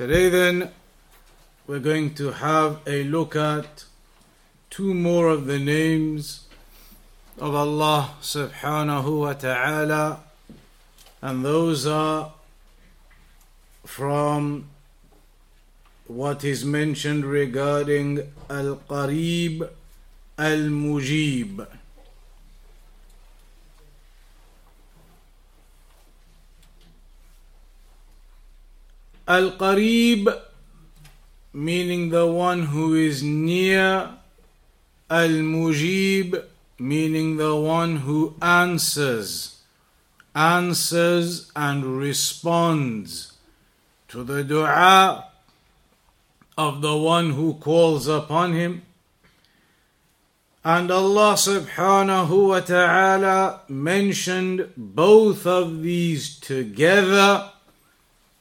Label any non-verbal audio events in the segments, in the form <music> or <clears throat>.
today then we're going to have a look at two more of the names of Allah subhanahu wa ta'ala and those are from what is mentioned regarding Al Qarib Al Mujib. Al Qarib meaning the one who is near, Al Mujib meaning the one who answers, answers and responds to the dua of the one who calls upon him. And Allah subhanahu wa ta'ala mentioned both of these together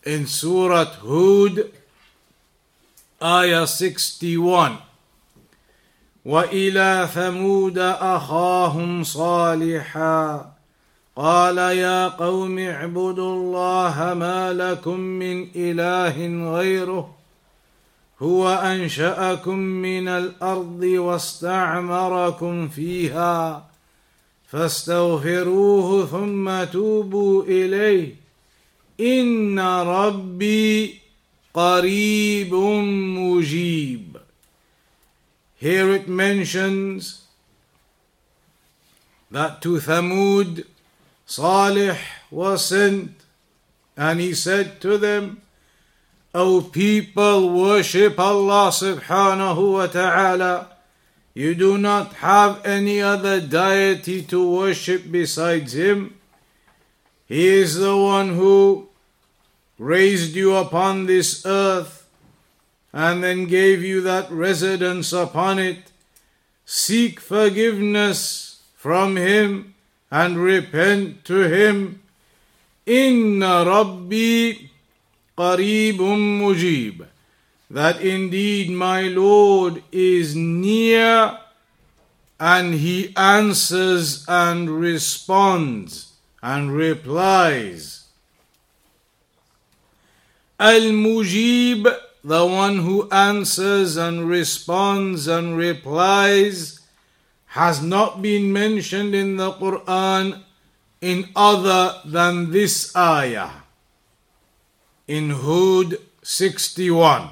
in Surah Hud, Ayah 61. وإلى ثمود أخاهم صالحا. قال يا قوم اعبدوا الله ما لكم من إله غيره. هو أنشأكم من الأرض واستعمركم فيها. فاستغفروه ثم توبوا إليه. ان ربي قريب مجيب here it mentions that to Thamud Salih was sent and he said to them O people, worship Allah subhanahu wa ta'ala. You do not have any other deity to worship besides Him. He is the one who raised you upon this earth, and then gave you that residence upon it, seek forgiveness from Him and repent to Him. Inna Rabbi Qareebun Mujib. That indeed my Lord is near and He answers and responds and replies. Al Mujib, the one who answers and responds and replies, has not been mentioned in the Quran in other than this ayah in Hud 61.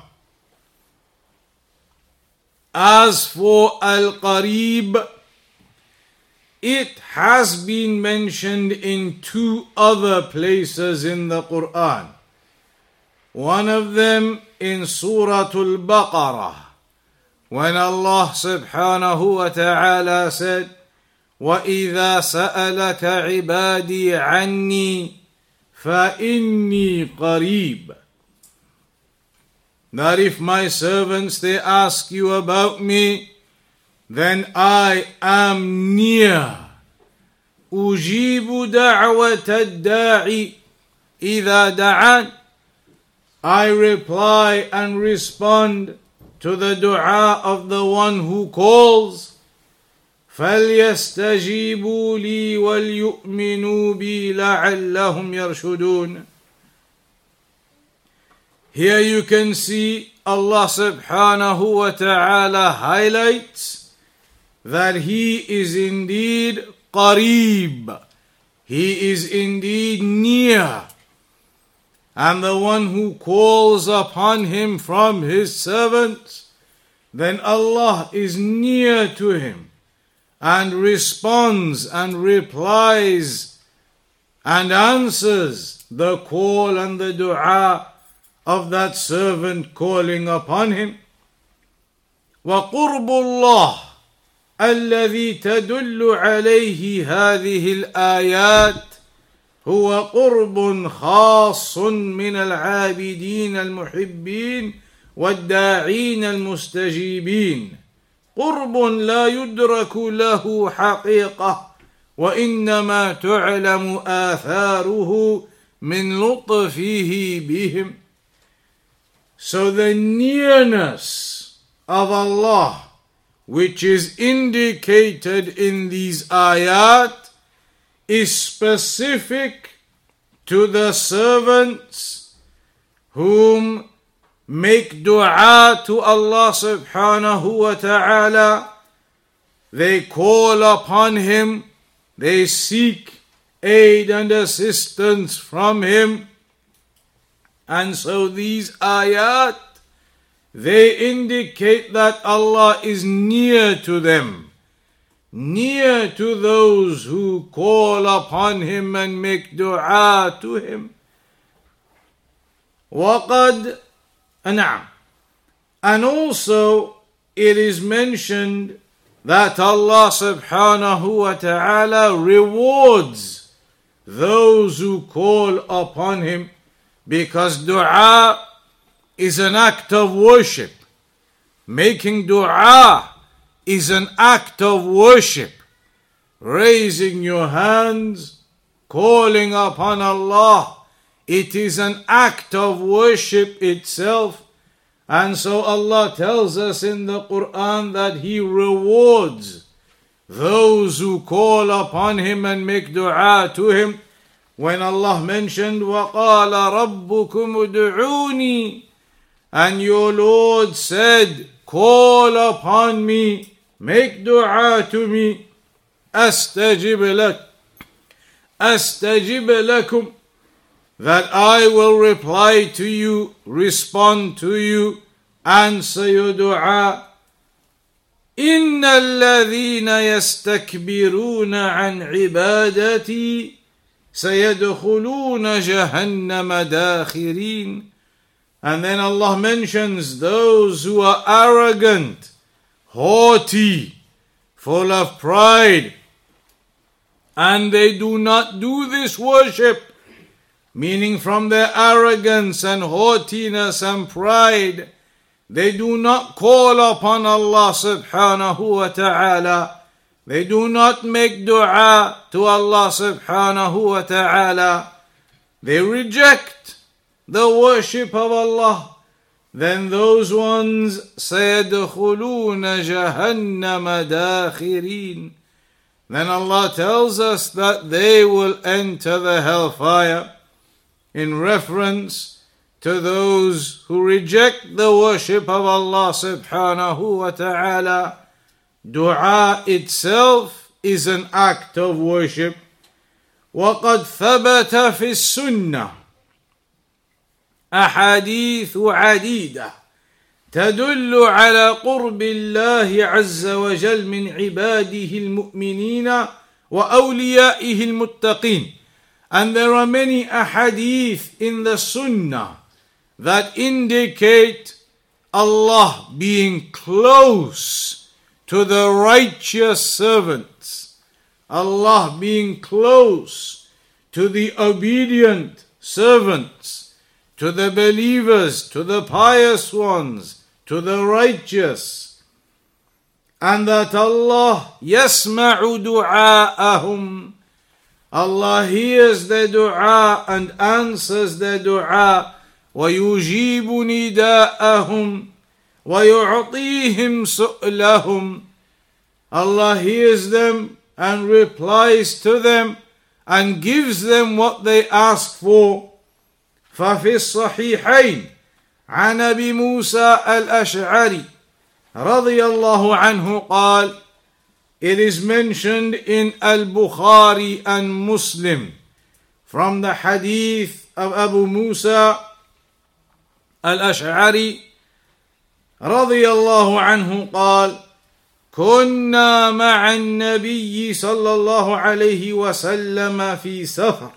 As for Al Qarib, it has been mentioned in two other places in the Quran. One of them in Surah Al Baqarah, when Allah subhanahu wa ta'ala said, وإذا سألك عبادي عني فإني قريب that if my servants they ask you about me then I am near أجيب دعوة الداعي إذا دعان I reply and respond to the dua of the one who calls فليستجيبوا لي وليؤمنوا بي لعلهم يرشدون Here you can see Allah subhanahu wa ta'ala highlights that He is indeed qareeb. He is indeed near. And the one who calls upon Him from His servants, then Allah is near to him and responds and replies and answers the call and the dua of that servant calling upon him. وقرب الله الذي تدل عليه هذه الآيات هو قرب خاص من العابدين المحبين والداعين المستجيبين. قرب لا يدرك له حقيقة وإنما تعلم آثاره من لطفه بهم. So the nearness of Allah which is indicated in these ayat is specific to the servants whom make dua to Allah subhanahu wa ta'ala. They call upon Him, they seek aid and assistance from Him. And so these ayat, they indicate that Allah is near to them, near to those who call upon Him and make dua to Him. وقد نعم and also it is mentioned that Allah subhanahu wa ta'ala rewards those who call upon Him because dua is an act of worship. Making dua is an act of worship. Raising your hands, calling upon Allah, it is an act of worship itself. And so Allah tells us in the Quran that He rewards those who call upon Him and make dua to Him. When Allah mentioned, وَقَالَ رَبُّكُمُ ادْعُونِي And your Lord said, Call upon me, Make dua to me, أستجب لك أستجب لكم that I will reply to you, respond to you, answer your dua. إن الذين يستكبرون عن عبادتي سيدخلون جهنم داخرين And then Allah mentions those who are arrogant, haughty, full of pride, and they do not do this worship meaning from their arrogance and haughtiness and pride, they do not call upon Allah subhanahu wa ta'ala. They do not make dua to Allah subhanahu wa ta'ala. They reject the worship of Allah. Then those ones سيدخلون جهنم داخرين. Then Allah tells us that they will enter the hellfire in reference to those who reject the worship of Allah subhanahu wa ta'ala. Dua itself is an act of worship. وقد ثبت في السنة أحاديث عديدة تدل على قرب الله عز وجل من عباده المؤمنين وأوليائه المتقين and there are many ahadith in the Sunnah that indicate Allah being close to the righteous servants, Allah being close to the obedient servants, to the believers, to the pious ones, to the righteous, and that Allah yasma'u du'a'ahum Allah hears their dua and answers their dua ويجيب نداءهم ويعطيهم سؤلهم Allah hears them and replies to them and gives them what they ask for ففي الصحيحين عن أبي موسى الأشعري رضي الله عنه قال it is mentioned in Al Bukhari and Muslim from the hadith of Abu Musa Ash'ari رضي الله عنه قال كنا مع النبي صلى الله عليه وسلم في سفر.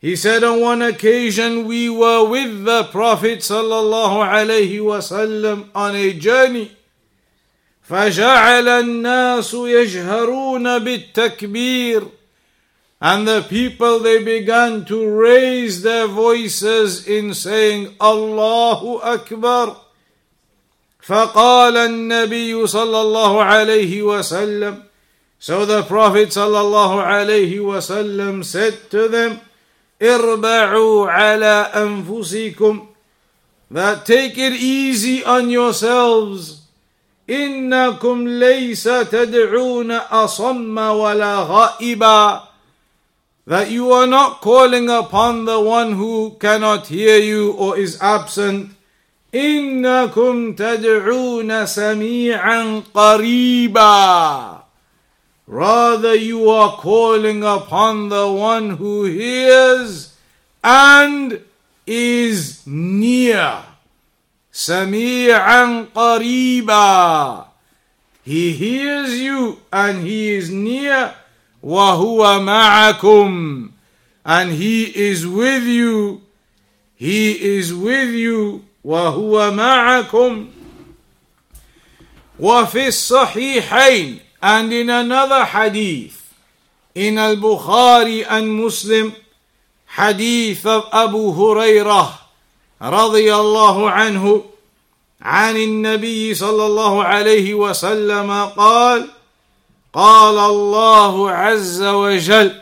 He said on one occasion we were with the Prophet صلى الله عليه وسلم on a journey فجعل الناس يجهرون بالتكبير And the people they began to raise their voices in saying Allahu Akbar. فقال النبي صلى الله عليه وسلم So the Prophet صلى الله عليه وسلم said to them اربعوا على أنفسكم that take it easy on yourselves إنكم ليس تدعون أصم ولا غائبا that you are not calling upon the one who cannot hear you or is absent إنكم تدعون سميعا قريبا Rather you are calling upon the one who hears and is near. سميعا قريبا He hears you and he is near. وهو معكم and he is with you. He is with you وهو معكم وفي الصحيحين and in another hadith in al-Bukhari and Muslim حديث أبو هريرة رضي الله عنه عن النبي صلى الله عليه وسلم قال قال الله عز وجل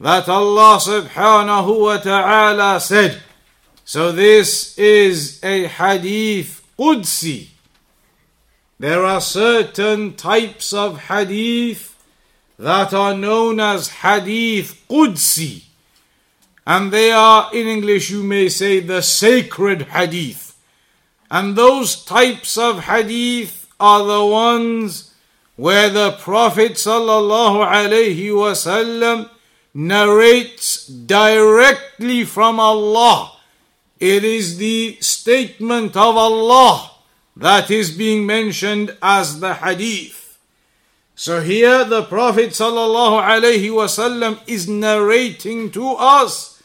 that Allah subhanahu wa ta'ala said so this is a hadith Qudsi there are certain types of hadith that are known as hadith Qudsi and they are, in English, you may say, the sacred hadith. And those types of hadith are the ones where the Prophet sallallahu narrates directly from Allah. It is the statement of Allah that is being mentioned as the hadith. So here the Prophet sallallahu alaihi wasallam is narrating to us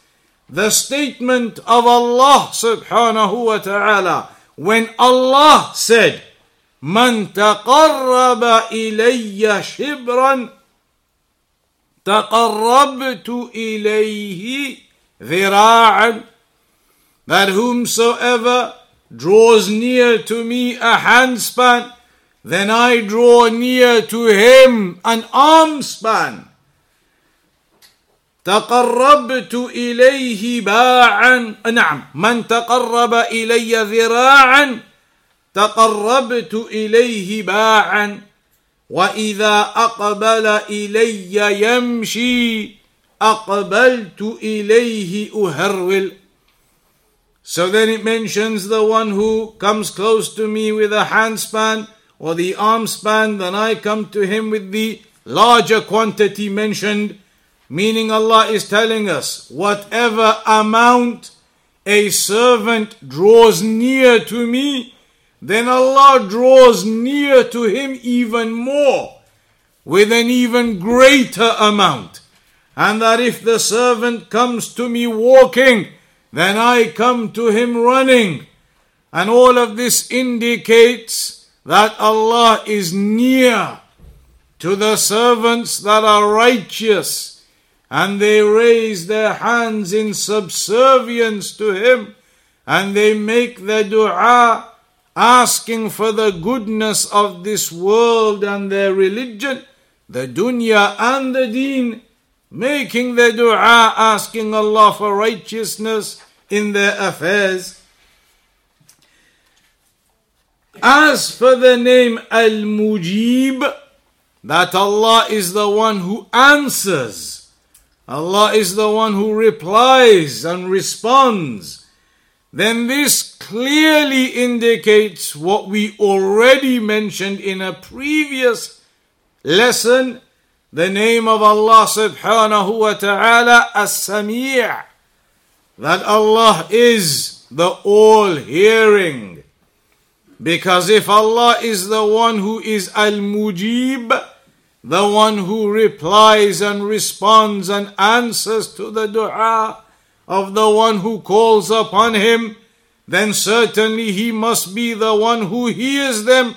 the statement of Allah subhanahu wa ta'ala when Allah said, من تقرب إلي شبرا تقربت إليه ذراعا that whomsoever draws near to me a handspan, then I draw near to him an arm span. تقربت إليه باعا. نعم. من تقرب إلي ذراعا تقربت إليه باعا. وإذا أقبل إلي يمشي أقبلت إليه أهرول. So then it mentions the one who comes close to me with a handspan or the arm span, then I come to him with the larger quantity mentioned Meaning, Allah is telling us whatever amount a servant draws near to me, then Allah draws near to him even more with an even greater amount. And that if the servant comes to me walking, then I come to him running. And all of this indicates that Allah is near to the servants that are righteous and they raise their hands in subservience to Him, and they make the dua asking for the goodness of this world and their religion, the dunya and the deen, making the dua asking Allah for righteousness in their affairs. As for the name Al Mujib, that Allah is the one who answers. Allah is the one who replies and responds, then this clearly indicates what we already mentioned in a previous lesson. The name of Allah subhanahu wa ta'ala as Sami' that Allah is the all hearing. Because if Allah is the one who is Al Mujib, the one who replies and responds and answers to the dua of the one who calls upon him, then certainly he must be the one who hears them,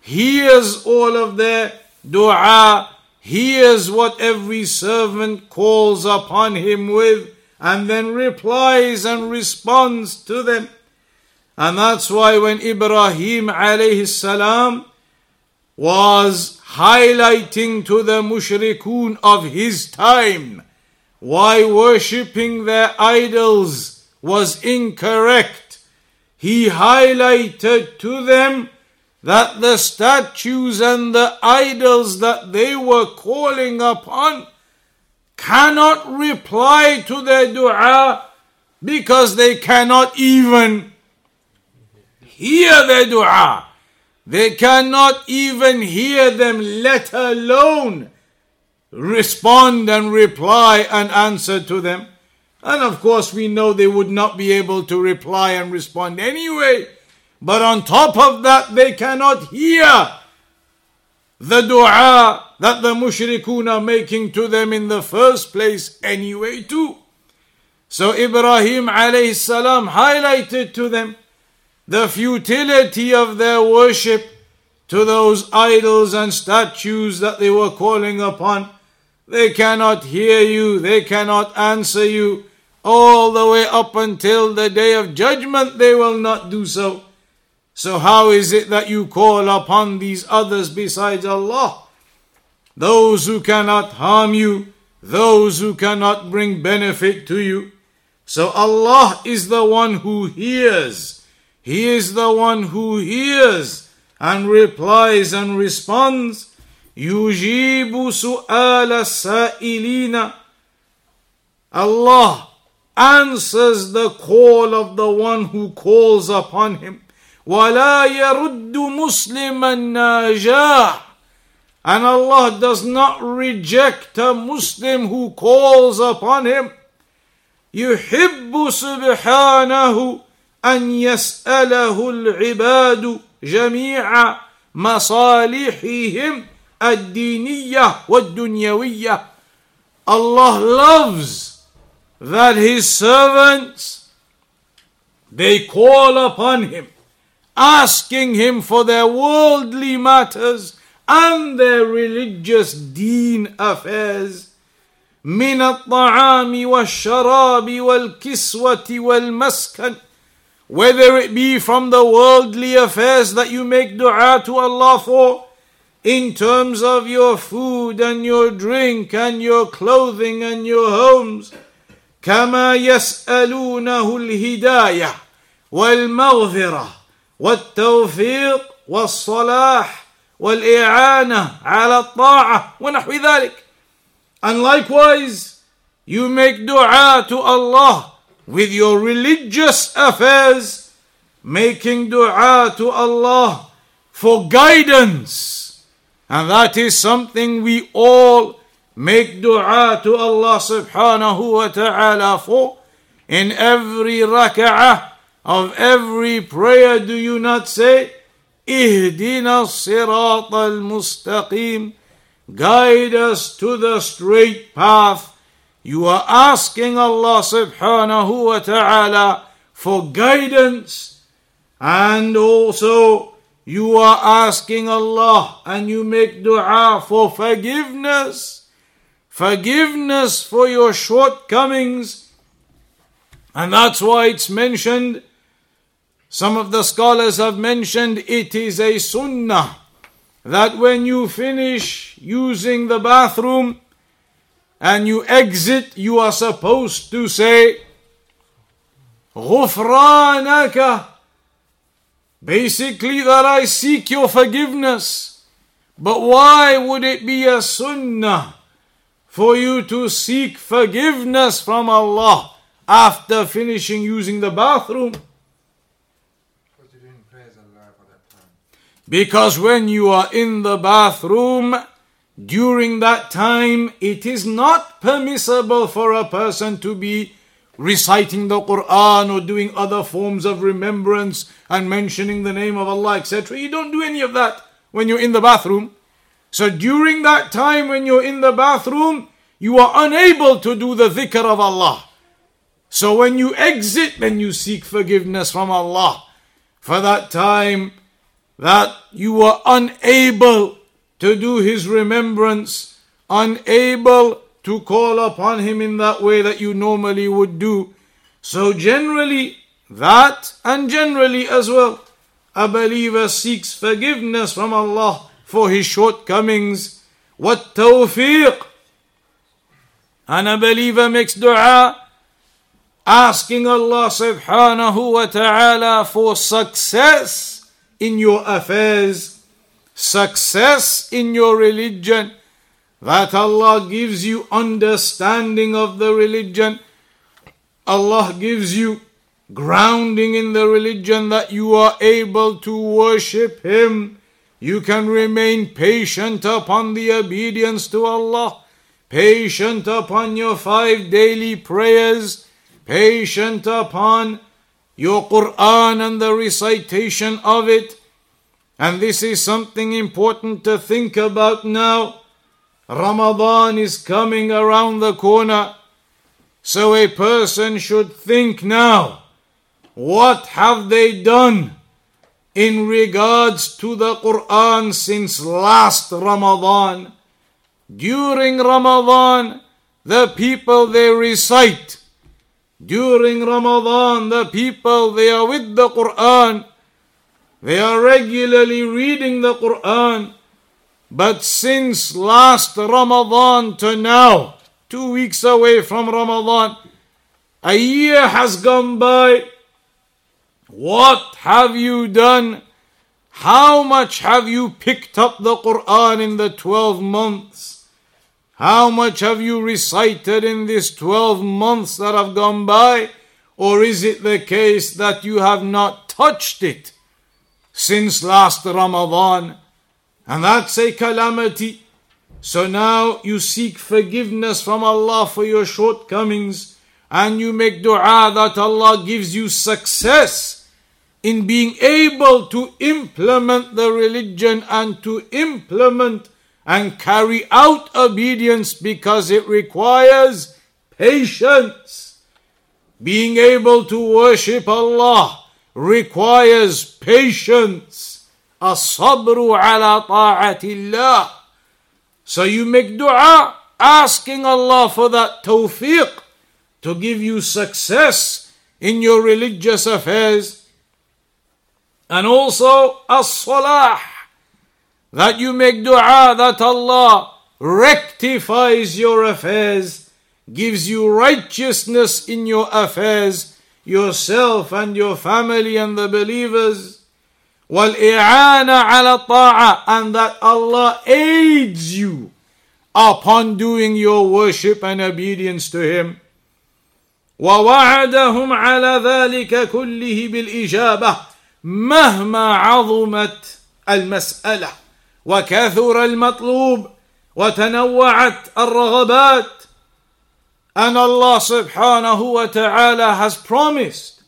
hears all of their dua, hears what every servant calls upon him with and then replies and responds to them. And that's why when Ibrahim alayhi salam was highlighting to the mushrikun of his time why worshipping their idols was incorrect, he highlighted to them that the statues and the idols that they were calling upon cannot reply to their dua because they cannot even hear their dua. They cannot even hear them, let alone respond and reply and answer to them. And of course, we know they would not be able to reply and respond anyway. But on top of that, they cannot hear the dua that the mushrikun are making to them in the first place anyway too. So Ibrahim alayhi salam highlighted to them the futility of their worship to those idols and statues that they were calling upon. They cannot hear you, they cannot answer you. All the way up until the day of judgment, they will not do so. So, how is it that you call upon these others besides Allah? Those who cannot harm you, those who cannot bring benefit to you. So, Allah is the one who hears. He is the one who hears and replies and responds. يجيب سؤال السائلين Allah answers the call of the one who calls upon him. ولا يرد مسلما ناجاه and Allah does not reject a Muslim who calls upon him. يحب سبحانه أن يسأله العباد جميع مصالحهم الدينية والدنيوية. Allah loves that His servants they call upon Him asking him for their worldly matters and their religious deen affairs من الطعام والشراب والكسوة والمسكن whether it be from the worldly affairs that you make dua to Allah for in terms of your food and your drink and your clothing and your homes كما يسألونه الهداية والمغفرة والتوفيق والصلاح والإعانة على الطاعة ونحو ذلك. And likewise, you make dua to Allah with your religious affairs, making dua to Allah for guidance. And that is something we all make dua to Allah subhanahu wa ta'ala for in every rak'ah of every prayer do you not say, Sirat al mustaqim, guide us to the straight path. You are asking Allah subhanahu wa ta'ala for guidance and also you are asking Allah and you make dua for forgiveness, forgiveness for your shortcomings. And that's why it's mentioned some of the scholars have mentioned it is a sunnah that when you finish using the bathroom and you exit, you are supposed to say, غفرانك. Basically, that I seek your forgiveness. But why would it be a sunnah for you to seek forgiveness from Allah after finishing using the bathroom? Because when you are in the bathroom, during that time, it is not permissible for a person to be reciting the Quran or doing other forms of remembrance and mentioning the name of Allah, etc. You don't do any of that when you're in the bathroom. So during that time when you're in the bathroom, you are unable to do the dhikr of Allah. So when you exit, then you seek forgiveness from Allah for that time that you were unable to do his remembrance unable to call upon Him in that way that you normally would do. So, generally, that and generally as well, a believer seeks forgiveness from Allah for his shortcomings. What tawfiq! And a believer makes dua asking Allah subhanahu wa ta'ala for success in your affairs, success in your religion, that Allah gives you understanding of the religion, Allah gives you grounding in the religion that you are able to worship Him. You can remain patient upon the obedience to Allah, patient upon your five daily prayers patient upon your Quran and the recitation of it. And this is something important to think about now. Ramadan is coming around the corner. So a person should think now what have they done in regards to the Quran since last Ramadan? During Ramadan, the people they recite during Ramadan, the people they are with the Quran, they are regularly reading the Quran. But since last Ramadan to now, two weeks away from Ramadan, a year has gone by. What have you done? How much have you picked up the Quran in the 12 months? How much have you recited in these 12 months that have gone by? Or is it the case that you have not touched it since last Ramadan? And that's a calamity. So now you seek forgiveness from Allah for your shortcomings and you make dua that Allah gives you success in being able to implement the religion and to implement and carry out obedience because it requires patience. Being able to worship Allah requires patience. الصبر على طاعة الله. So you make dua asking Allah for that tawfiq to give you success in your religious affairs. And also as-salah that you make dua that Allah rectifies your affairs, gives you righteousness in your affairs, yourself and your family and the believers. وَالْإِعَانَ عَلَى الطَّاعَةِ And that Allah aids you upon doing your worship and obedience to Him. ووعدهم على ذلك كله بالإجابة مهما عظمت المسألة وكثر المطلوب وتنوعت الرغبات and Allah subhanahu wa ta'ala has promised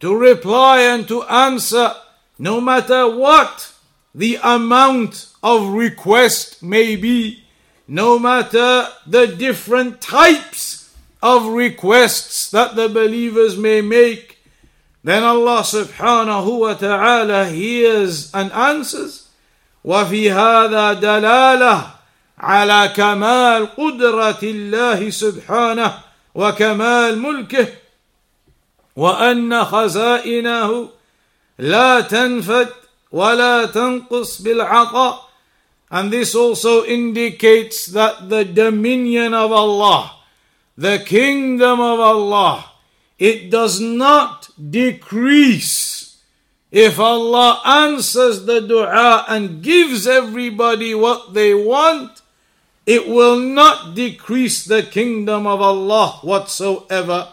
to reply and to answer no matter what the amount of request may be, no matter the different types of requests that the believers may make, then Allah subhanahu wa ta'ala hears and answers. وفي هذا دلاله على كمال قدره الله سبحانه وكمال ملكه وان خزائنه لا تنفد ولا تنقص بالعطاء and this also indicates that the dominion of Allah the kingdom of Allah it does not decrease if Allah answers the dua and gives everybody what they want, it will not decrease the kingdom of Allah whatsoever.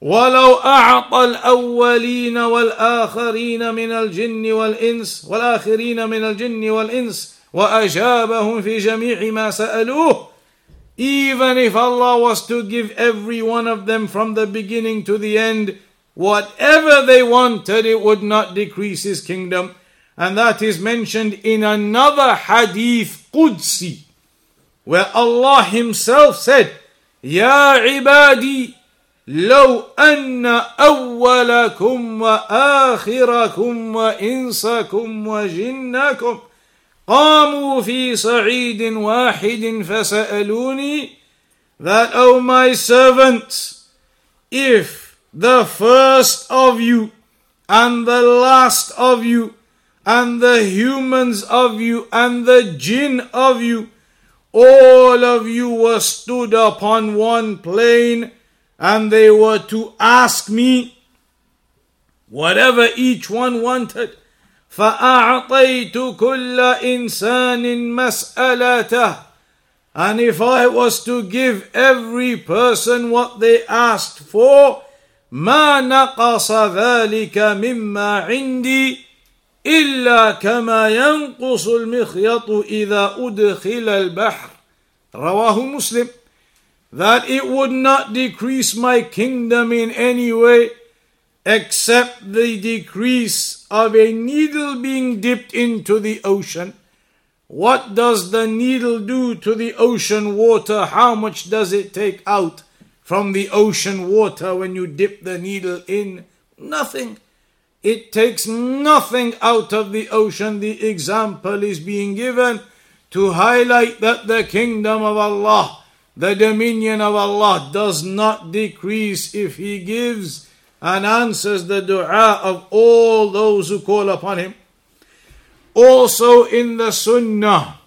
ولو أعطى الأولين والآخرين من الجن والإنس والآخرين من الجن والإنس وأجابهم في جميع ما سألوه Even if Allah was to give every one of them from the beginning to the end Whatever they wanted, it would not decrease his kingdom. And that is mentioned in another hadith Qudsi, where Allah Himself said, Ya ibadi, لو أن أولكم وآخركم وإنسكم وجنكم قاموا في صعيد واحد فسألوني that, O my servants, if the first of you and the last of you and the humans of you and the jinn of you, all of you were stood upon one plane and they were to ask me whatever each one wanted. فأعطيت كل إنسان مسألته and if I was to give every person what they asked for ما نقص ذلك مما عندي إلا كما ينقص المخيط إذا أدخل البحر رواه مسلم that it would not decrease my kingdom in any way except the decrease of a needle being dipped into the ocean. What does the needle do to the ocean water? How much does it take out From the ocean water when you dip the needle in? Nothing. It takes nothing out of the ocean. The example is being given to highlight that the kingdom of Allah, the dominion of Allah, does not decrease if He gives and answers the dua of all those who call upon Him. Also in the Sunnah,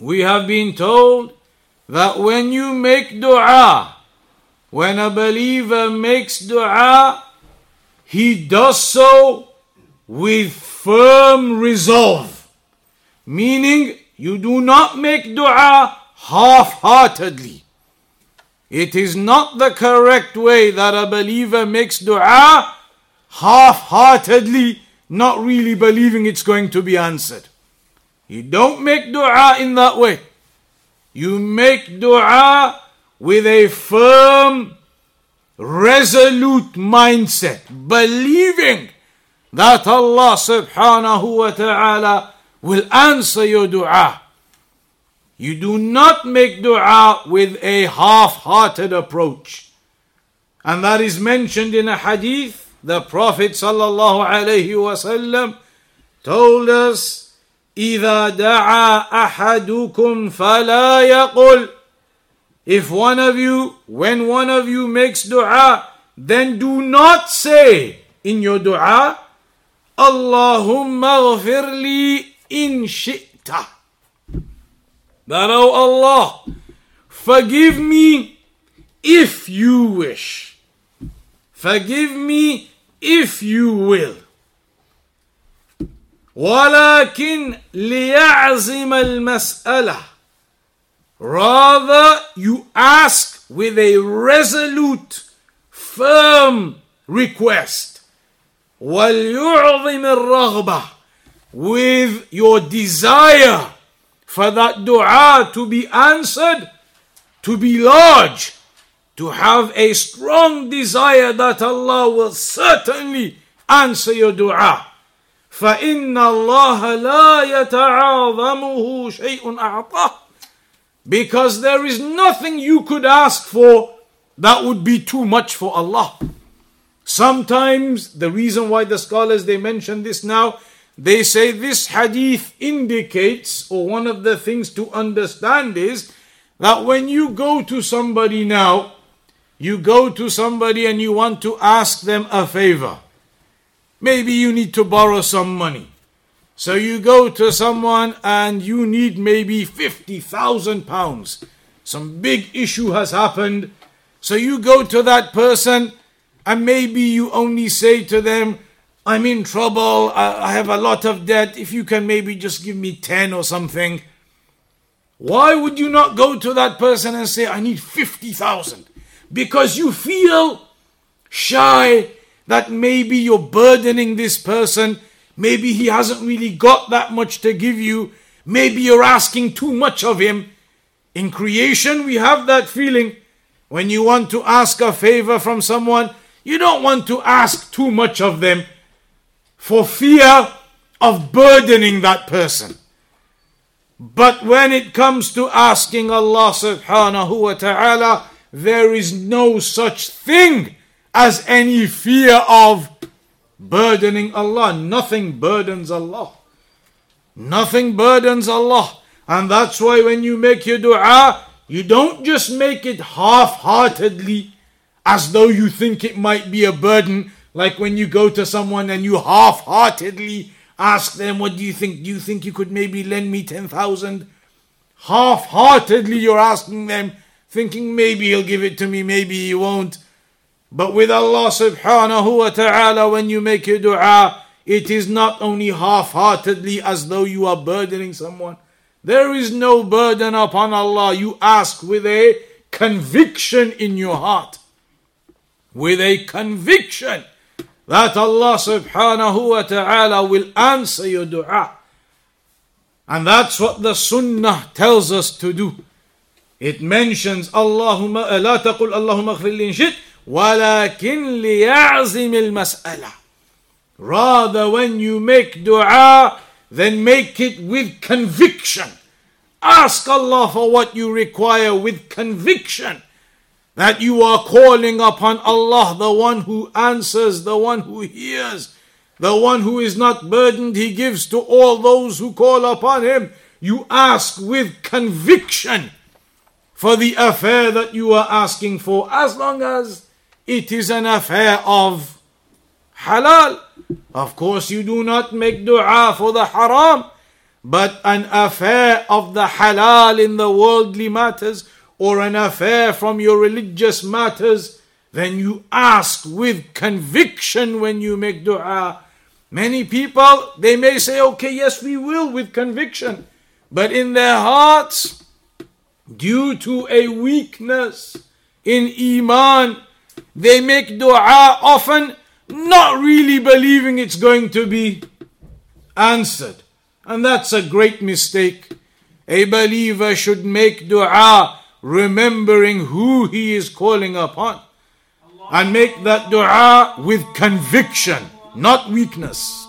we have been told that when you make dua, when a believer makes dua, he does so with firm resolve. Meaning, you do not make dua half heartedly. It is not the correct way that a believer makes dua half heartedly, not really believing it's going to be answered. You don't make dua in that way. You make dua with a firm, resolute mindset, believing that Allah subhanahu wa ta'ala will answer your dua. You do not make dua with a half hearted approach. And that is mentioned in a hadith. The Prophet sallallahu alayhi told us, إذا دعا أحدكم فلا يقل If one of you, when one of you makes dua, then do not say in your dua, Allahumma ghafirli in shi'ta. That, oh Allah, forgive me if you wish. Forgive me if you will. ولكن ليعزم المسألة Rather, you ask with a resolute, firm request. وَلْيُعْظِمِ الرَّغْبَةِ With your desire for that dua to be answered, to be large, to have a strong desire that Allah will certainly answer your dua. فإن الله لا يتعاظمه شيء أعطاه because there is nothing you could ask for that would be too much for Allah. Sometimes the reason why the scholars they mention this now they say this hadith indicates, or one of the things to understand is that when you go to somebody now, you go to somebody and you want to ask them a favor. Maybe you need to borrow some money. So you go to someone and you need maybe 50,000 pounds. Some big issue has happened. So you go to that person and maybe you only say to them, I'm in trouble. I have a lot of debt. If you can maybe just give me 10 or something. Why would you not go to that person and say, I need 50,000? Because you feel shy that maybe you're burdening this person. Maybe he hasn't really got that much to give you. Maybe you're asking too much of him. In creation, we have that feeling. When you want to ask a favor from someone, you don't want to ask too much of them for fear of burdening that person. But when it comes to asking Allah subhanahu wa ta'ala, there is no such thing as any fear of burdening Allah. Nothing burdens Allah. Nothing burdens Allah. And that's why when you make your dua, you don't just make it half heartedly as though you think it might be a burden, like when you go to someone and you half heartedly ask them, What do you think? Do you think you could maybe lend me 10,000? Half heartedly you're asking them, thinking maybe he'll give it to me, maybe he won't. But with Allah subhanahu wa ta'ala, when you make your dua, it is not only half heartedly as though you are burdening someone. There is no burden upon Allah. You ask with a conviction in your heart. With a conviction that Allah subhanahu wa ta'ala will answer your dua. And that's what the sunnah tells us to do. It mentions Allahumma la taqul Allahumma khfir ولكن ليعزم المسألة. Rather when you make dua then make it with conviction. Ask Allah for what you require with conviction that you are calling upon Allah, the one who answers, the one who hears, the one who is not burdened, He gives to all those who call upon Him. You ask with conviction for the affair that you are asking for, as long as it is an affair of halal. Of course, you do not make dua for the haram, but an affair of the halal in the worldly matters or an affair from your religious matters, then you ask with conviction when you make dua. Many people, they may say, okay, yes, we will with conviction. But in their hearts, due to a weakness in Iman, they make dua often not really believing it's going to be answered. And that's a great mistake. A believer should make dua remembering who he is calling upon. And make that dua with conviction, not weakness.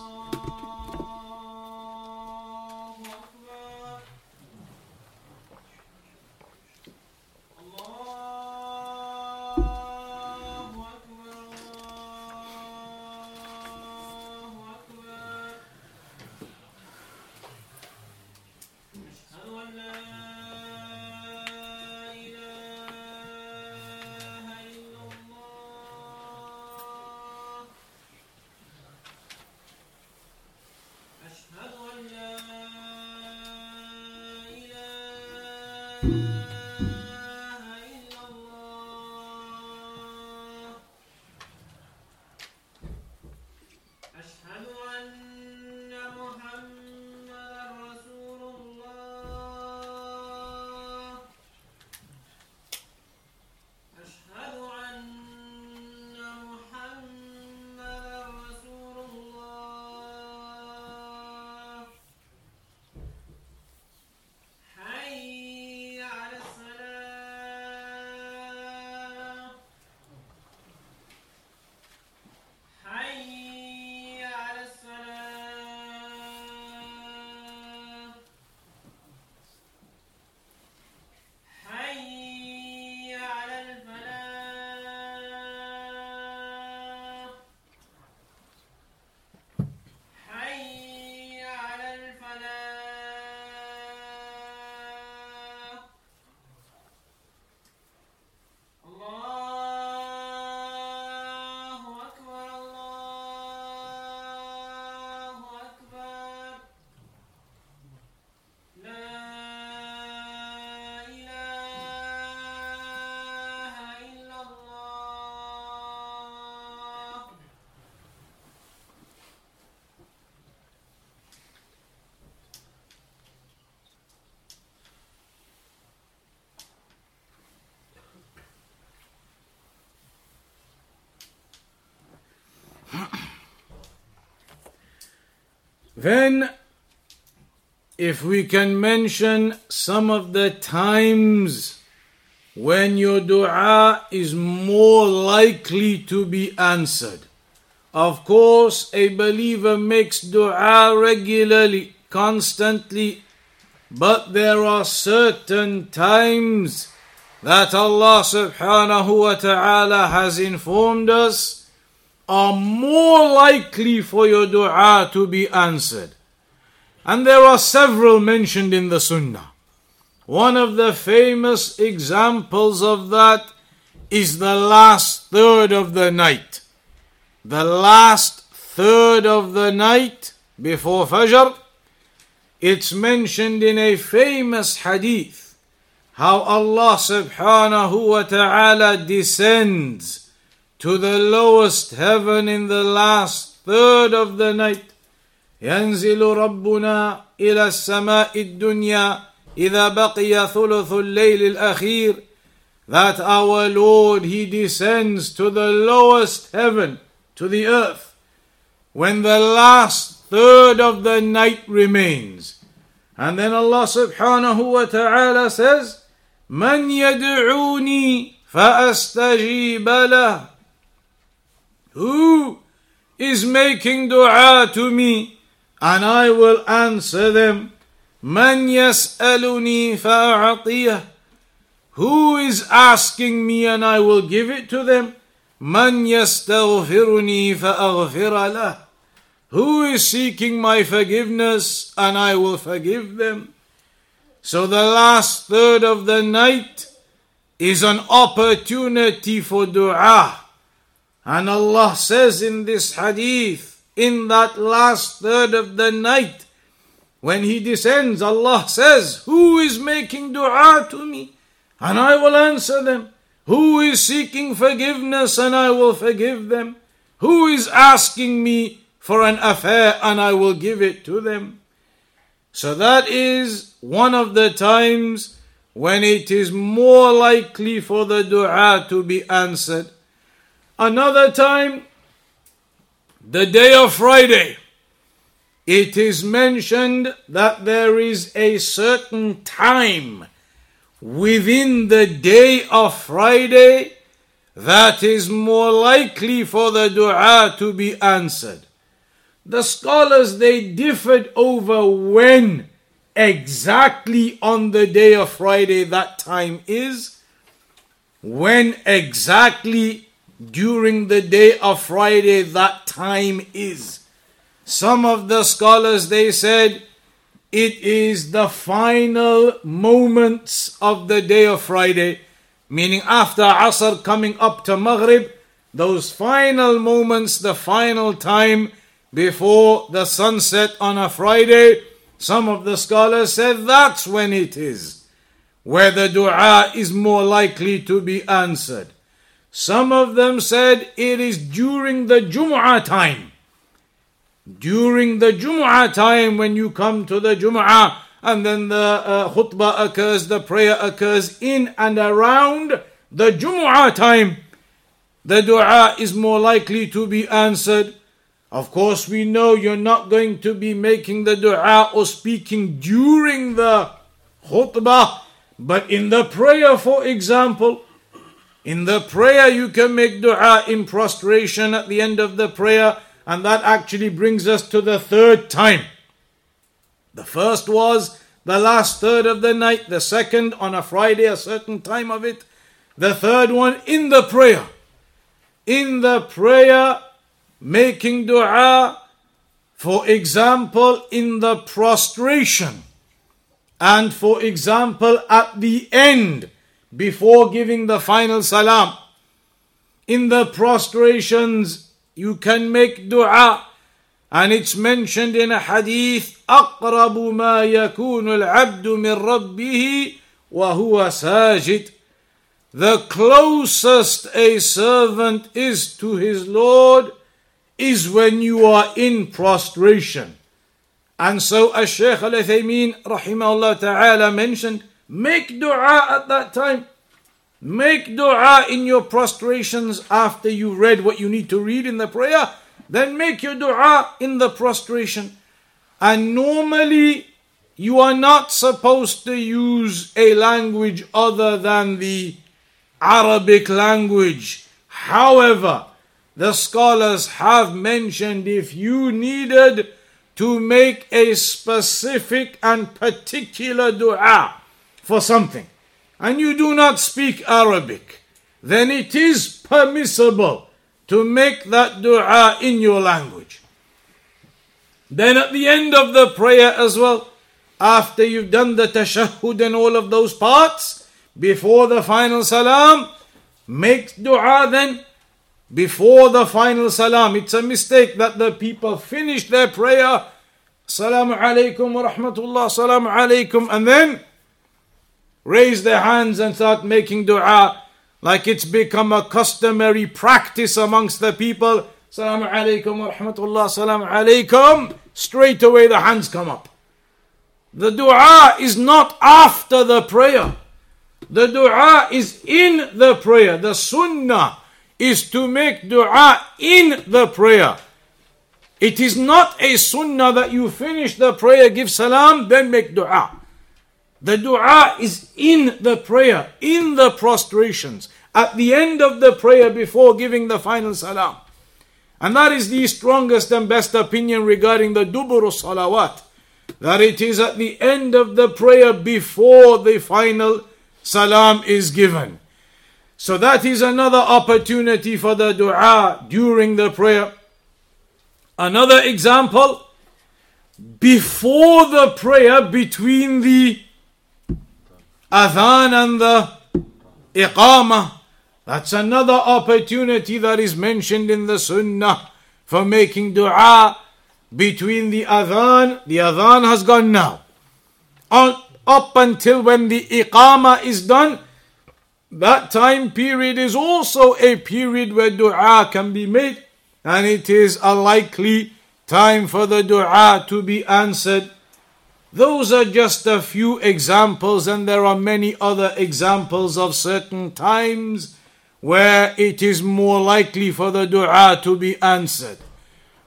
<clears throat> Then, if we can mention some of the times when your dua is more likely to be answered. Of course, a believer makes dua regularly, constantly, but there are certain times that Allah subhanahu wa ta'ala has informed us are more likely for your dua to be answered. And there are several mentioned in the Sunnah. One of the famous examples of that is the last third of the night. The last third of the night before Fajr. It's mentioned in a famous hadith how Allah subhanahu wa ta'ala descends to the lowest heaven in the last third of the night. ينزل ربنا إلى السماء الدنيا إذا بقي ثلث الليل الأخير that our Lord He descends to the lowest heaven, to the earth, when the last third of the night remains. And then Allah subhanahu wa ta'ala says, من يدعوني فأستجيب له Who is making dua to me and I will answer them. من يسألني فأعطيه Who is asking me and I will give it to them? من يستغفرني فأغفر له Who is seeking my forgiveness and I will forgive them? So the last third of the night is an opportunity for dua. And Allah says in this hadith, in that last third of the night, when He descends, Allah says, Who is making dua to me? And I will answer them. Who is seeking forgiveness? And I will forgive them. Who is asking me for an affair? And I will give it to them. So that is one of the times when it is more likely for the dua to be answered. Another time, the day of Friday, it is mentioned that there is a certain time within the day of Friday that is more likely for the dua to be answered. The scholars they differed over when exactly on the day of Friday that time is, when exactly during the day of Friday that time is. Some of the scholars they said it is the final moments of the day of Friday, meaning after Asr coming up to Maghrib, those final moments, the final time before the sunset on a Friday, some of the scholars said that's when it is, where the dua is more likely to be answered. Some of them said it is during the Jum'ah time. During the Jum'ah time, when you come to the Jum'ah, and then the uh, khutbah occurs, the prayer occurs in and around the Jum'ah time, the dua is more likely to be answered. Of course, we know you're not going to be making the dua or speaking during the khutbah, but in the prayer, for example, in the prayer, you can make dua in prostration at the end of the prayer, and that actually brings us to the third time. The first was the last third of the night, the second on a Friday, a certain time of it, the third one in the prayer. In the prayer, making dua, for example, in the prostration, and for example, at the end before giving the final salam. In the prostrations, you can make dua, and it's mentioned in a hadith أقرب ما يكون العبد من ربه وهو ساجد. The closest a servant is to his Lord is when you are in prostration. And so, as Shaykh Al Uthaymeen rahimahullah ta'ala mentioned, Make dua at that time. Make dua in your prostrations after you read what you need to read in the prayer. Then make your dua in the prostration. And normally, you are not supposed to use a language other than the Arabic language. However, the scholars have mentioned if you needed to make a specific and particular dua, for something and you do not speak Arabic, then it is permissible to make that dua in your language. Then at the end of the prayer as well, after you've done the tashahhud and all of those parts, before the final salam, make dua then before the final salam. It's a mistake that the people finish their prayer, Salamu alaykum wa rahmatullah, Salamu alaykum, and then raise their hands and start making dua like it's become a customary practice amongst the people. Salamu alaykum wa rahmatullah, alaykum. Straight away the hands come up. The dua is not after the prayer. The dua is in the prayer. The sunnah is to make dua in the prayer. It is not a sunnah that you finish the prayer, give salam, then make dua. The dua is in the prayer, in the prostrations, at the end of the prayer before giving the final salam. And that is the strongest and best opinion regarding the dubur salawat. That it is at the end of the prayer before the final salam is given. So that is another opportunity for the dua during the prayer. Another example, before the prayer between the adhan and the iqamah, that's another opportunity that is mentioned in the sunnah for making dua between the adhan. The adhan has gone now. Up until when the iqamah is done, that time period is also a period where dua can be made, and it is a likely time for the dua to be answered. Those are just a few examples, and there are many other examples of certain times where it is more likely for the dua to be answered.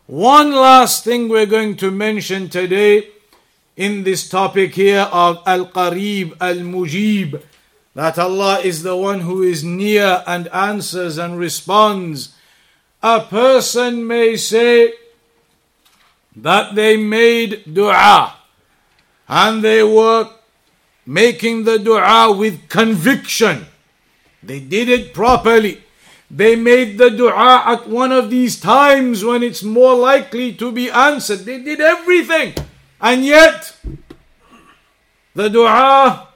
One last thing we're going to mention today in this topic here of Al Qarib Al Mujib that Allah is the one who is near and answers and responds. A person may say that they made dua and they were making the dua with conviction. They did it properly. They made the dua at one of these times when it's more likely to be answered. They did everything. And yet, the dua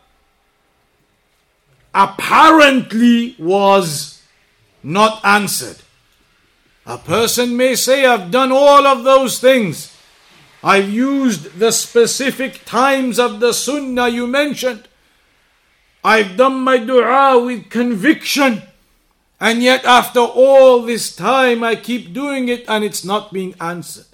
apparently was not answered. A person may say, I've done all of those things. I've used the specific times of the sunnah you mentioned. I've done my dua with conviction. And yet, after all this time, I keep doing it and it's not being answered.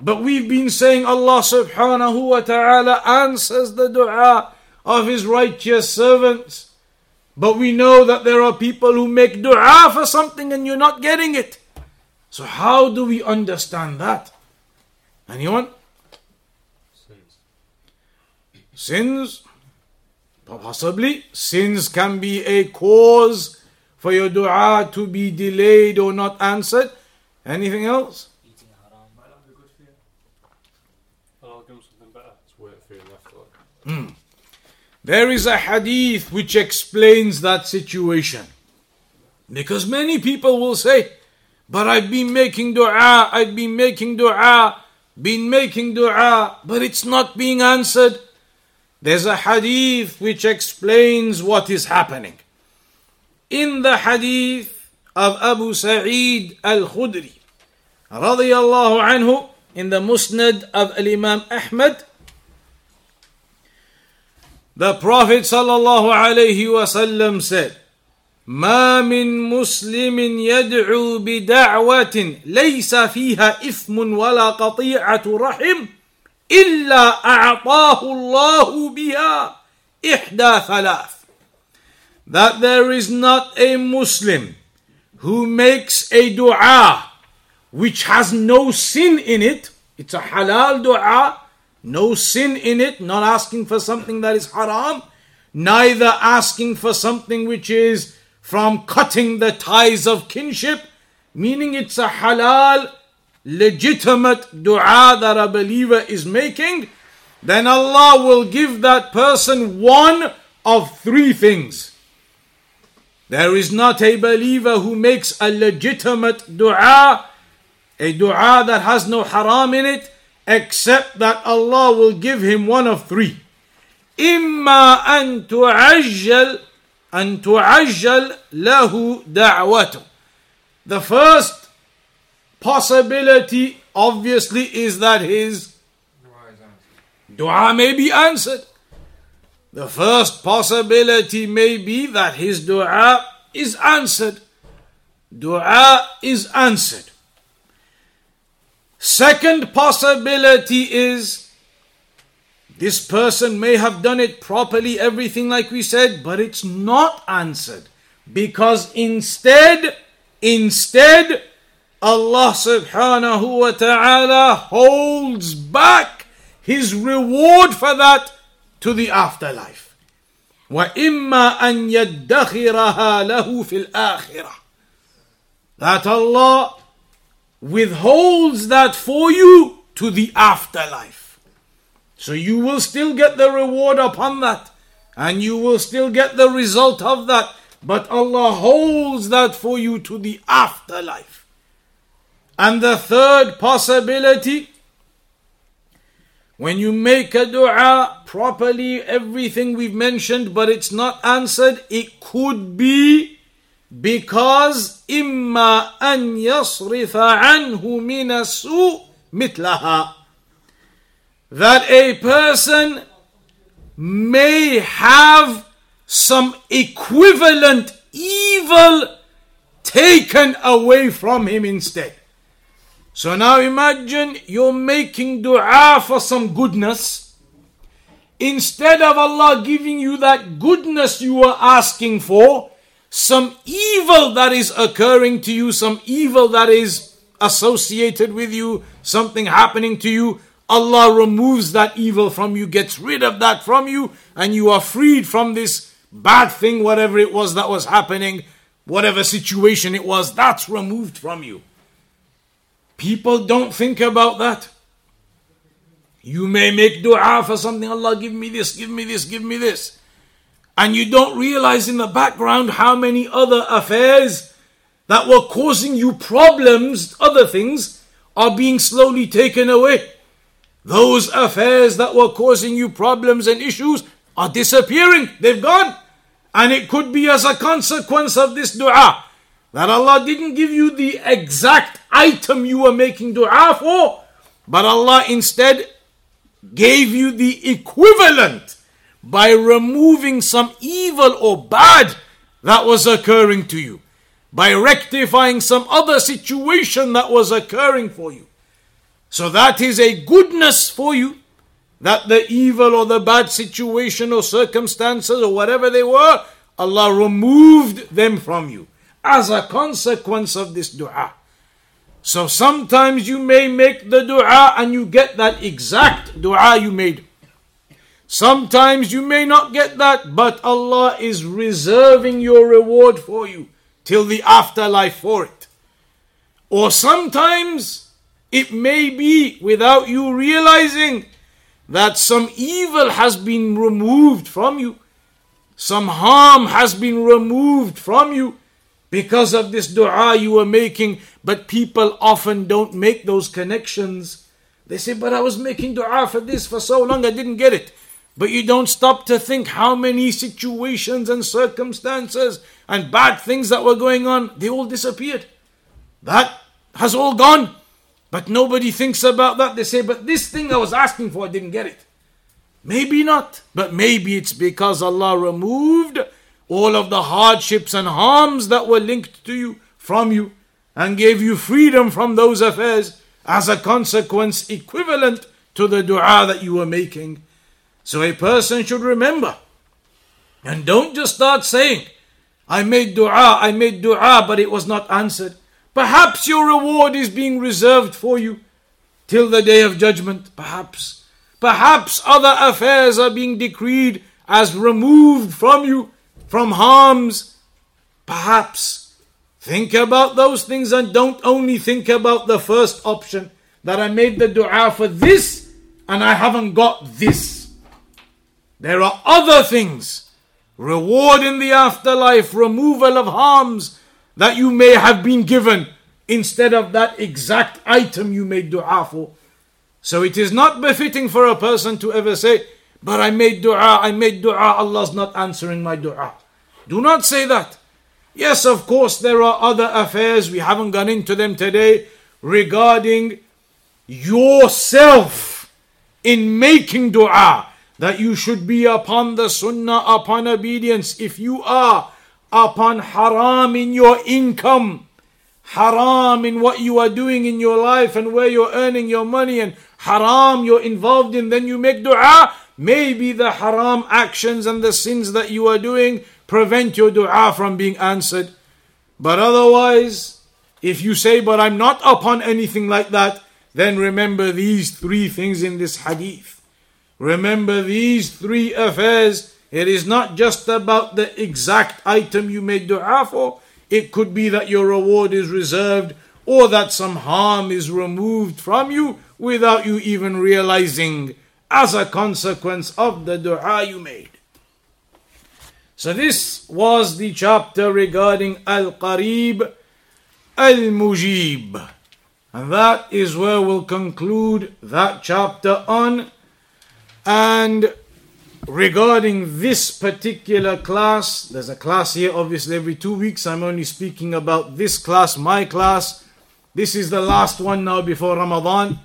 But we've been saying Allah subhanahu wa ta'ala answers the dua of His righteous servants. But we know that there are people who make dua for something and you're not getting it. So, how do we understand that? Anyone? Sins. Sins? Possibly. Sins can be a cause for your dua to be delayed or not answered. Anything else? Hmm. There is a hadith which explains that situation. Because many people will say, But I've been making dua, I've been making dua, been making dua, but it's not being answered. There's a hadith which explains what is happening. In the hadith of Abu Sa'id al Khudri, radiallahu anhu, in the Musnad of Al Imam Ahmad, the Prophet sallallahu alayhi wasallam said, ما من مسلم يدعو بدعوة ليس فيها إثم ولا قطيعة رحم إلا أعطاه الله بها إحدى ثلاث. That there is not a Muslim who makes a dua which has no sin in it. It's a halal dua no sin in it, not asking for something that is haram, neither asking for something which is from cutting the ties of kinship, meaning it's a halal, legitimate dua that a believer is making, then Allah will give that person one of three things. There is not a believer who makes a legitimate dua a dua that has no haram in it, except that Allah will give him one of three. إما أن تعجل أن تعجل له دعوته. The first possibility, obviously, is that his dua may be answered. The first possibility may be that his dua is answered. Dua is answered. Second possibility is this person may have done it properly, everything like we said, but it's not answered. Because instead, instead, Allah subhanahu wa ta'ala holds back his reward for that to the afterlife. وإما أن يدخرها له في الآخرة. That Allah withholds that for you to the afterlife. So you will still get the reward upon that, and you will still get the result of that, but Allah holds that for you to the afterlife. And the third possibility when you make a dua properly, everything we've mentioned, but it's not answered, it could be because إما أن يصرف عنه من السوء مثلها that a person may have some equivalent evil taken away from him instead. So now imagine you're making dua for some goodness. Instead of Allah giving you that goodness you were asking for, some evil that is occurring to you, some evil that is associated with you, something happening to you, Allah removes that evil from you, gets rid of that from you, and you are freed from this bad thing, whatever it was that was happening, whatever situation it was, that's removed from you. People don't think about that. You may make dua for something, Allah give me this, give me this, give me this. And you don't realize in the background how many other affairs that were causing you problems, other things, are being slowly taken away. Those affairs that were causing you problems and issues are disappearing. They've gone. And it could be as a consequence of this dua that Allah didn't give you the exact item you were making dua for, but Allah instead gave you the equivalent by removing some evil or bad that was occurring to you, by rectifying some other situation that was occurring for you. So that is a goodness for you that the evil or the bad situation or circumstances or whatever they were, Allah removed them from you as a consequence of this dua. So sometimes you may make the dua and you get that exact dua you made. Sometimes you may not get that, but Allah is reserving your reward for you till the afterlife for it. Or sometimes it may be without you realizing that some evil has been removed from you, some harm has been removed from you because of this dua you were making, but people often don't make those connections. They say, But I was making dua for this for so long, I didn't get it. But you don't stop to think how many situations and circumstances and bad things that were going on, they all disappeared. That has all gone. But nobody thinks about that. They say, But this thing I was asking for, I didn't get it. Maybe not, but maybe it's because Allah removed all of the hardships and harms that were linked to you from you and gave you freedom from those affairs as a consequence equivalent to the dua that you were making. So a person should remember and don't just start saying, I made dua, I made dua, but it was not answered. Perhaps your reward is being reserved for you till the day of judgment. Perhaps. Perhaps other affairs are being decreed as removed from you from harms. Perhaps think about those things and don't only think about the first option that I made the dua for this and I haven't got this. There are other things reward in the afterlife, removal of harms that you may have been given instead of that exact item you made dua for. So it is not befitting for a person to ever say, But I made dua, I made dua, Allah's not answering my dua. Do not say that. Yes, of course, there are other affairs, we haven't gone into them today, regarding yourself in making dua. That you should be upon the sunnah, upon obedience. If you are upon haram in your income, haram in what you are doing in your life and where you're earning your money, and haram you're involved in, then you make dua. Maybe the haram actions and the sins that you are doing prevent your dua from being answered. But otherwise, if you say, But I'm not upon anything like that, then remember these three things in this hadith. Remember these three affairs. It is not just about the exact item you made dua for. It could be that your reward is reserved or that some harm is removed from you without you even realizing as a consequence of the dua you made. So this was the chapter regarding Al-Qarib Al-Mujib. And that is where we'll conclude that chapter on. And regarding this particular class, there's a class here, obviously, every two weeks. I'm only speaking about this class, my class. This is the last one now before Ramadan.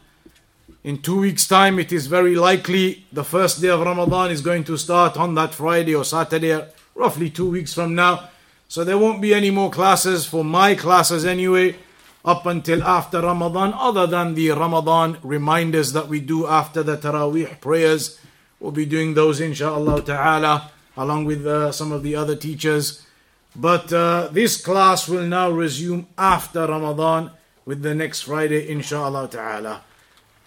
In two weeks' time, it is very likely the first day of Ramadan is going to start on that Friday or Saturday roughly two weeks from now. So there won't be any more classes for my classes anyway up until after Ramadan, other than the Ramadan reminders that we do after the Taraweeh prayers. We'll be doing those inshallah ta'ala along with uh, some of the other teachers. But uh, this class will now resume after Ramadan with the next Friday inshallah ta'ala.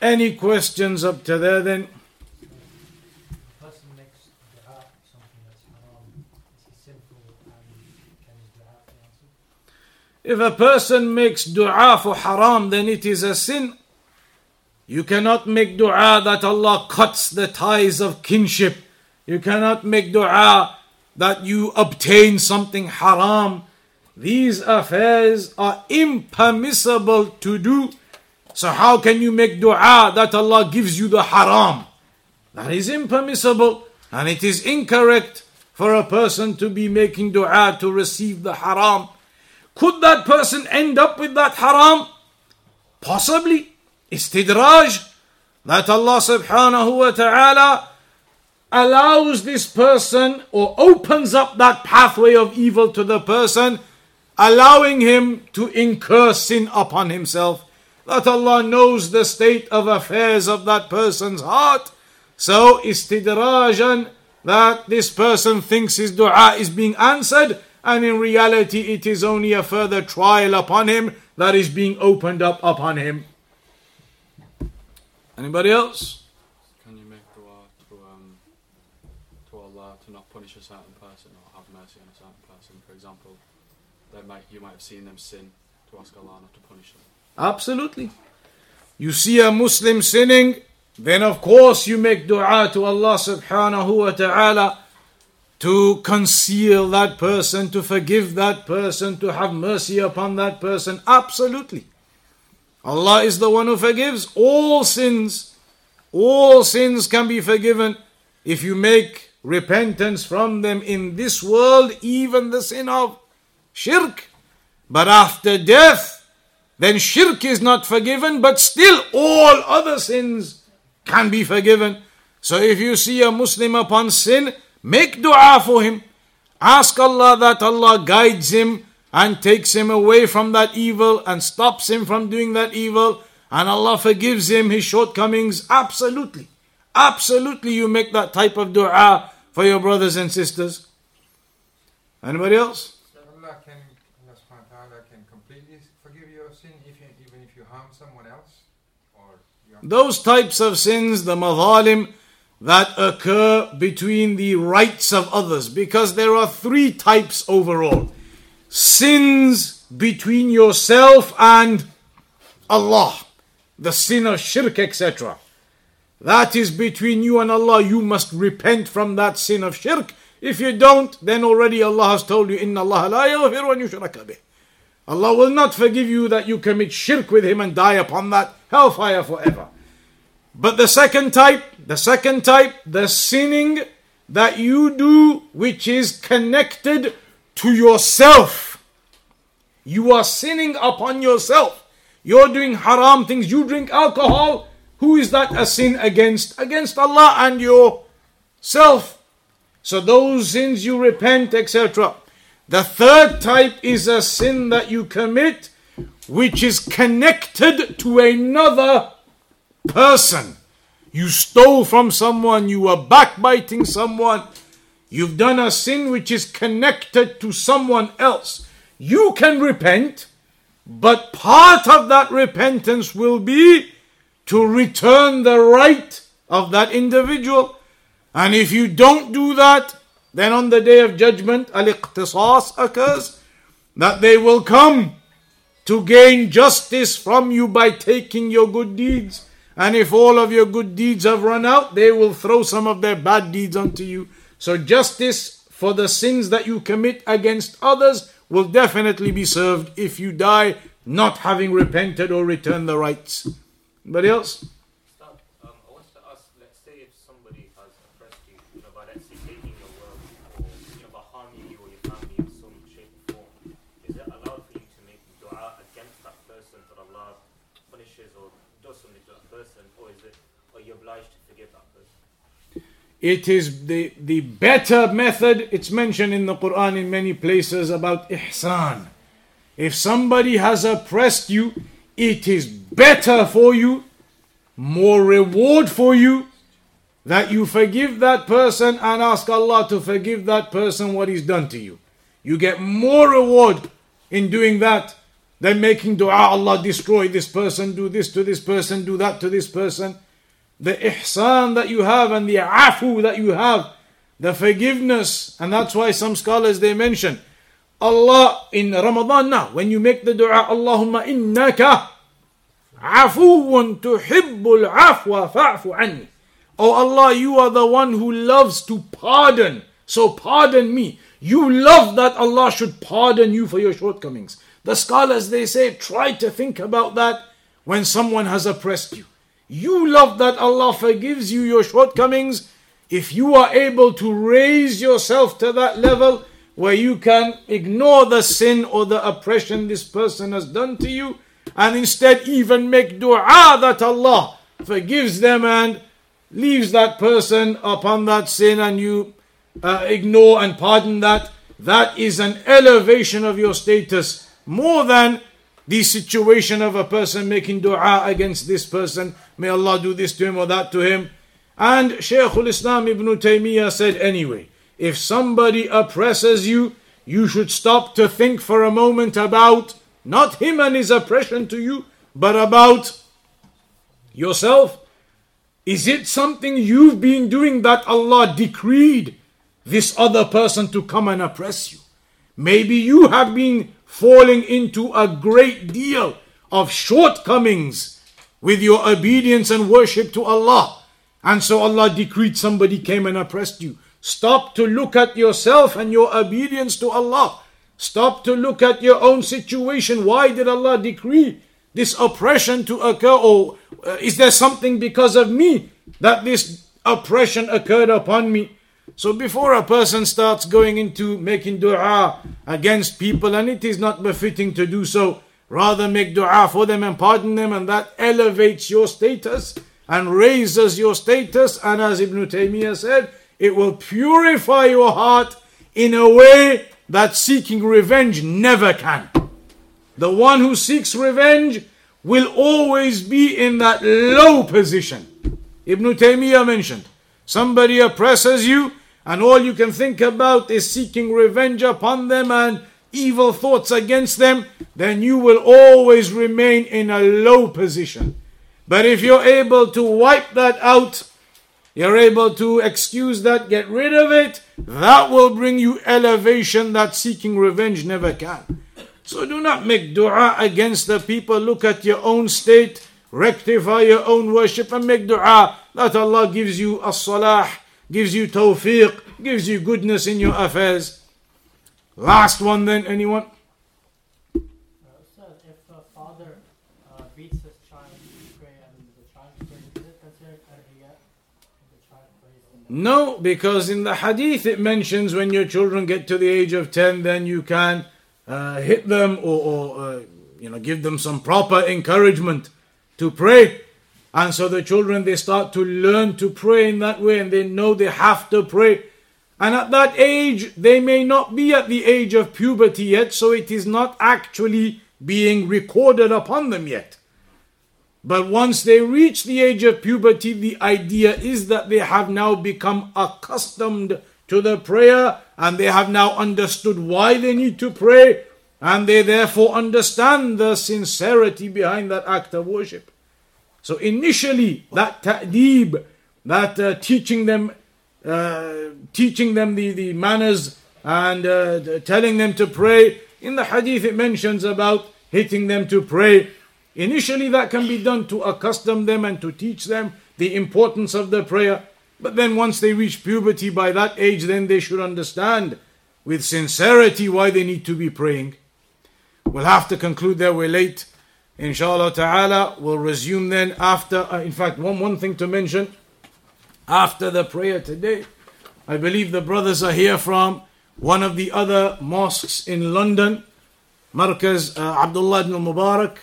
Any questions up to there then? If a person makes dua for haram, then it is a sin. You cannot make dua that Allah cuts the ties of kinship. You cannot make dua that you obtain something haram. These affairs are impermissible to do. So, how can you make dua that Allah gives you the haram? That is impermissible and it is incorrect for a person to be making dua to receive the haram. Could that person end up with that haram? Possibly. Istidraj. That Allah subhanahu wa ta'ala allows this person or opens up that pathway of evil to the person, allowing him to incur sin upon himself. That Allah knows the state of affairs of that person's heart. So, istidrajan, that this person thinks his dua is being answered and in reality it is only a further trial upon him that is being opened up upon him. Anybody else? Can you make dua to, um, to Allah to not punish a certain person or have mercy on a certain person? For example, they might, you might have seen them sin to ask Allah not to punish them. Absolutely. You see a Muslim sinning, then of course you make dua to Allah subhanahu wa ta'ala to conceal that person, to forgive that person, to have mercy upon that person. Absolutely. Allah is the one who forgives all sins. All sins can be forgiven if you make repentance from them in this world, even the sin of shirk. But after death, then shirk is not forgiven, but still all other sins can be forgiven. So if you see a Muslim upon sin, Make dua for him. Ask Allah that Allah guides him and takes him away from that evil and stops him from doing that evil. And Allah forgives him his shortcomings. Absolutely. Absolutely, you make that type of dua for your brothers and sisters. Anybody else? Allah can, Allah can completely forgive your sin if you, even if you harm someone else? Or Those types of sins, the madhalim, that occur between the rights of others because there are three types overall sins between yourself and Allah, the sin of shirk, etc. That is between you and Allah. You must repent from that sin of shirk. If you don't, then already Allah has told you, Inna Allah la yaghfiru. Allah will not forgive you that you commit shirk with Him and die upon that hellfire forever. But the second type, the second type, the sinning that you do which is connected to yourself. You are sinning upon yourself. You're doing haram things. You drink alcohol. Who is that a sin against? Against Allah and yourself. So those sins you repent, etc. The third type is a sin that you commit which is connected to another person. You stole from someone, you were backbiting someone, you've done a sin which is connected to someone else. You can repent, but part of that repentance will be to return the right of that individual. And if you don't do that, then on the day of judgment, al iqtisas occurs, that they will come to gain justice from you by taking your good deeds. And if all of your good deeds have run out, they will throw some of their bad deeds onto you. So justice for the sins that you commit against others will definitely be served if you die not having repented or returned the rights. Anybody else? It is the, the better method. It's mentioned in the Quran in many places about ihsan. If somebody has oppressed you, it is better for you, more reward for you, that you forgive that person and ask Allah to forgive that person what he's done to you. You get more reward in doing that than making dua Allah destroy this person, do this to this person, do that to this person the ihsan that you have and the afu that you have, the forgiveness. And that's why some scholars they mention Allah in Ramadan now, when you make the dua, Allahumma innaka afuun tuhibbul afwa fa'fu anni. Oh Allah, you are the one who loves to pardon. So pardon me. You love that Allah should pardon you for your shortcomings. The scholars they say, try to think about that when someone has oppressed you. You love that Allah forgives you your shortcomings. If you are able to raise yourself to that level where you can ignore the sin or the oppression this person has done to you, and instead even make dua that Allah forgives them and leaves that person upon that sin and you uh, ignore and pardon that, that is an elevation of your status more than the situation of a person making dua against this person May Allah do this to him or that to him. And Shaykhul Islam Ibn Taymiyyah said anyway, if somebody oppresses you, you should stop to think for a moment about not him and his oppression to you, but about yourself. Is it something you've been doing that Allah decreed this other person to come and oppress you? Maybe you have been falling into a great deal of shortcomings with your obedience and worship to Allah. And so Allah decreed somebody came and oppressed you. Stop to look at yourself and your obedience to Allah. Stop to look at your own situation. Why did Allah decree this oppression to occur? Or uh, is there something because of me that this oppression occurred upon me? So before a person starts going into making dua against people, and it is not befitting to do so, Rather make dua for them and pardon them, and that elevates your status and raises your status. And as Ibn Taymiyyah said, it will purify your heart in a way that seeking revenge never can. The one who seeks revenge will always be in that low position. Ibn Taymiyyah mentioned somebody oppresses you, and all you can think about is seeking revenge upon them and evil thoughts against them, then you will always remain in a low position. But if you're able to wipe that out, you're able to excuse that, get rid of it, that will bring you elevation that seeking revenge never can. So do not make dua against the people. Look at your own state, rectify your own worship, and make dua that Allah gives you a salah, gives you tawfiq, gives you goodness in your affairs. Last one then, anyone? No, because in the hadith it mentions when your children get to the age of 10, then you can uh, hit them or, or uh, you know, give them some proper encouragement to pray. And so the children, they start to learn to pray in that way and they know they have to pray. And at that age, they may not be at the age of puberty yet, so it is not actually being recorded upon them yet. But once they reach the age of puberty, the idea is that they have now become accustomed to the prayer and they have now understood why they need to pray and they therefore understand the sincerity behind that act of worship. So initially, that ta'deeb, that uh, teaching them, uh, teaching them the, the manners and uh, telling them to pray, in the hadith it mentions about hitting them to pray. Initially, that can be done to accustom them and to teach them the importance of the prayer. But then, once they reach puberty, by that age, then they should understand with sincerity why they need to be praying. We'll have to conclude there, we're late. Inshallah ta'ala, we'll resume then after. Uh, in fact, one, one thing to mention after the prayer today, I believe the brothers are here from one of the other mosques in London, Markaz uh, Abdullah ibn Mubarak.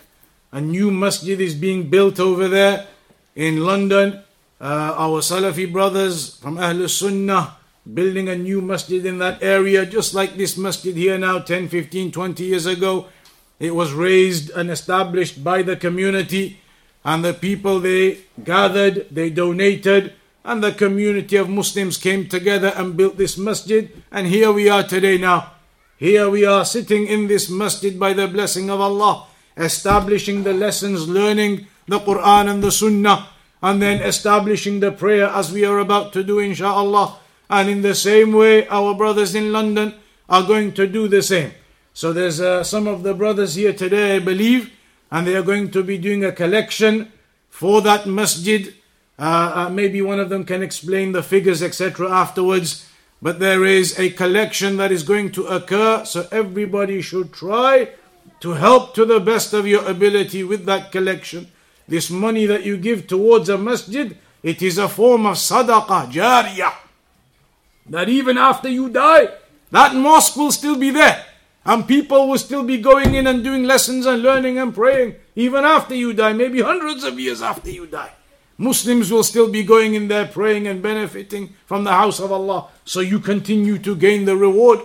A new masjid is being built over there in London. Uh, our Salafi brothers from Ahlul Sunnah building a new masjid in that area, just like this masjid here now, 10, 15, 20 years ago. It was raised and established by the community, and the people they gathered, they donated, and the community of Muslims came together and built this masjid. And here we are today now. Here we are sitting in this masjid by the blessing of Allah, establishing the lessons, learning the Quran and the Sunnah, and then establishing the prayer as we are about to do, inshallah. And in the same way, our brothers in London are going to do the same. So there's uh, some of the brothers here today, I believe, and they are going to be doing a collection for that masjid. Uh, uh, maybe one of them can explain the figures, etc., afterwards. But there is a collection that is going to occur, so everybody should try to help to the best of your ability with that collection. This money that you give towards a masjid, it is a form of sadaqah, jariyah. That even after you die, that mosque will still be there. And people will still be going in and doing lessons and learning and praying even after you die, maybe hundreds of years after you die. Muslims will still be going in there praying and benefiting from the house of Allah. So you continue to gain the reward.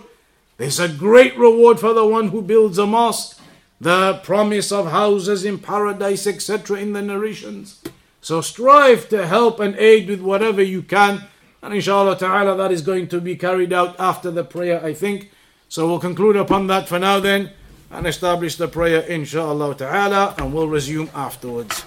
There's a great reward for the one who builds a mosque. The promise of houses in paradise, etc., in the narrations. So strive to help and aid with whatever you can. And inshallah ta'ala, that is going to be carried out after the prayer, I think. So we'll conclude upon that for now then and establish the prayer inshallah ta'ala and we'll resume afterwards.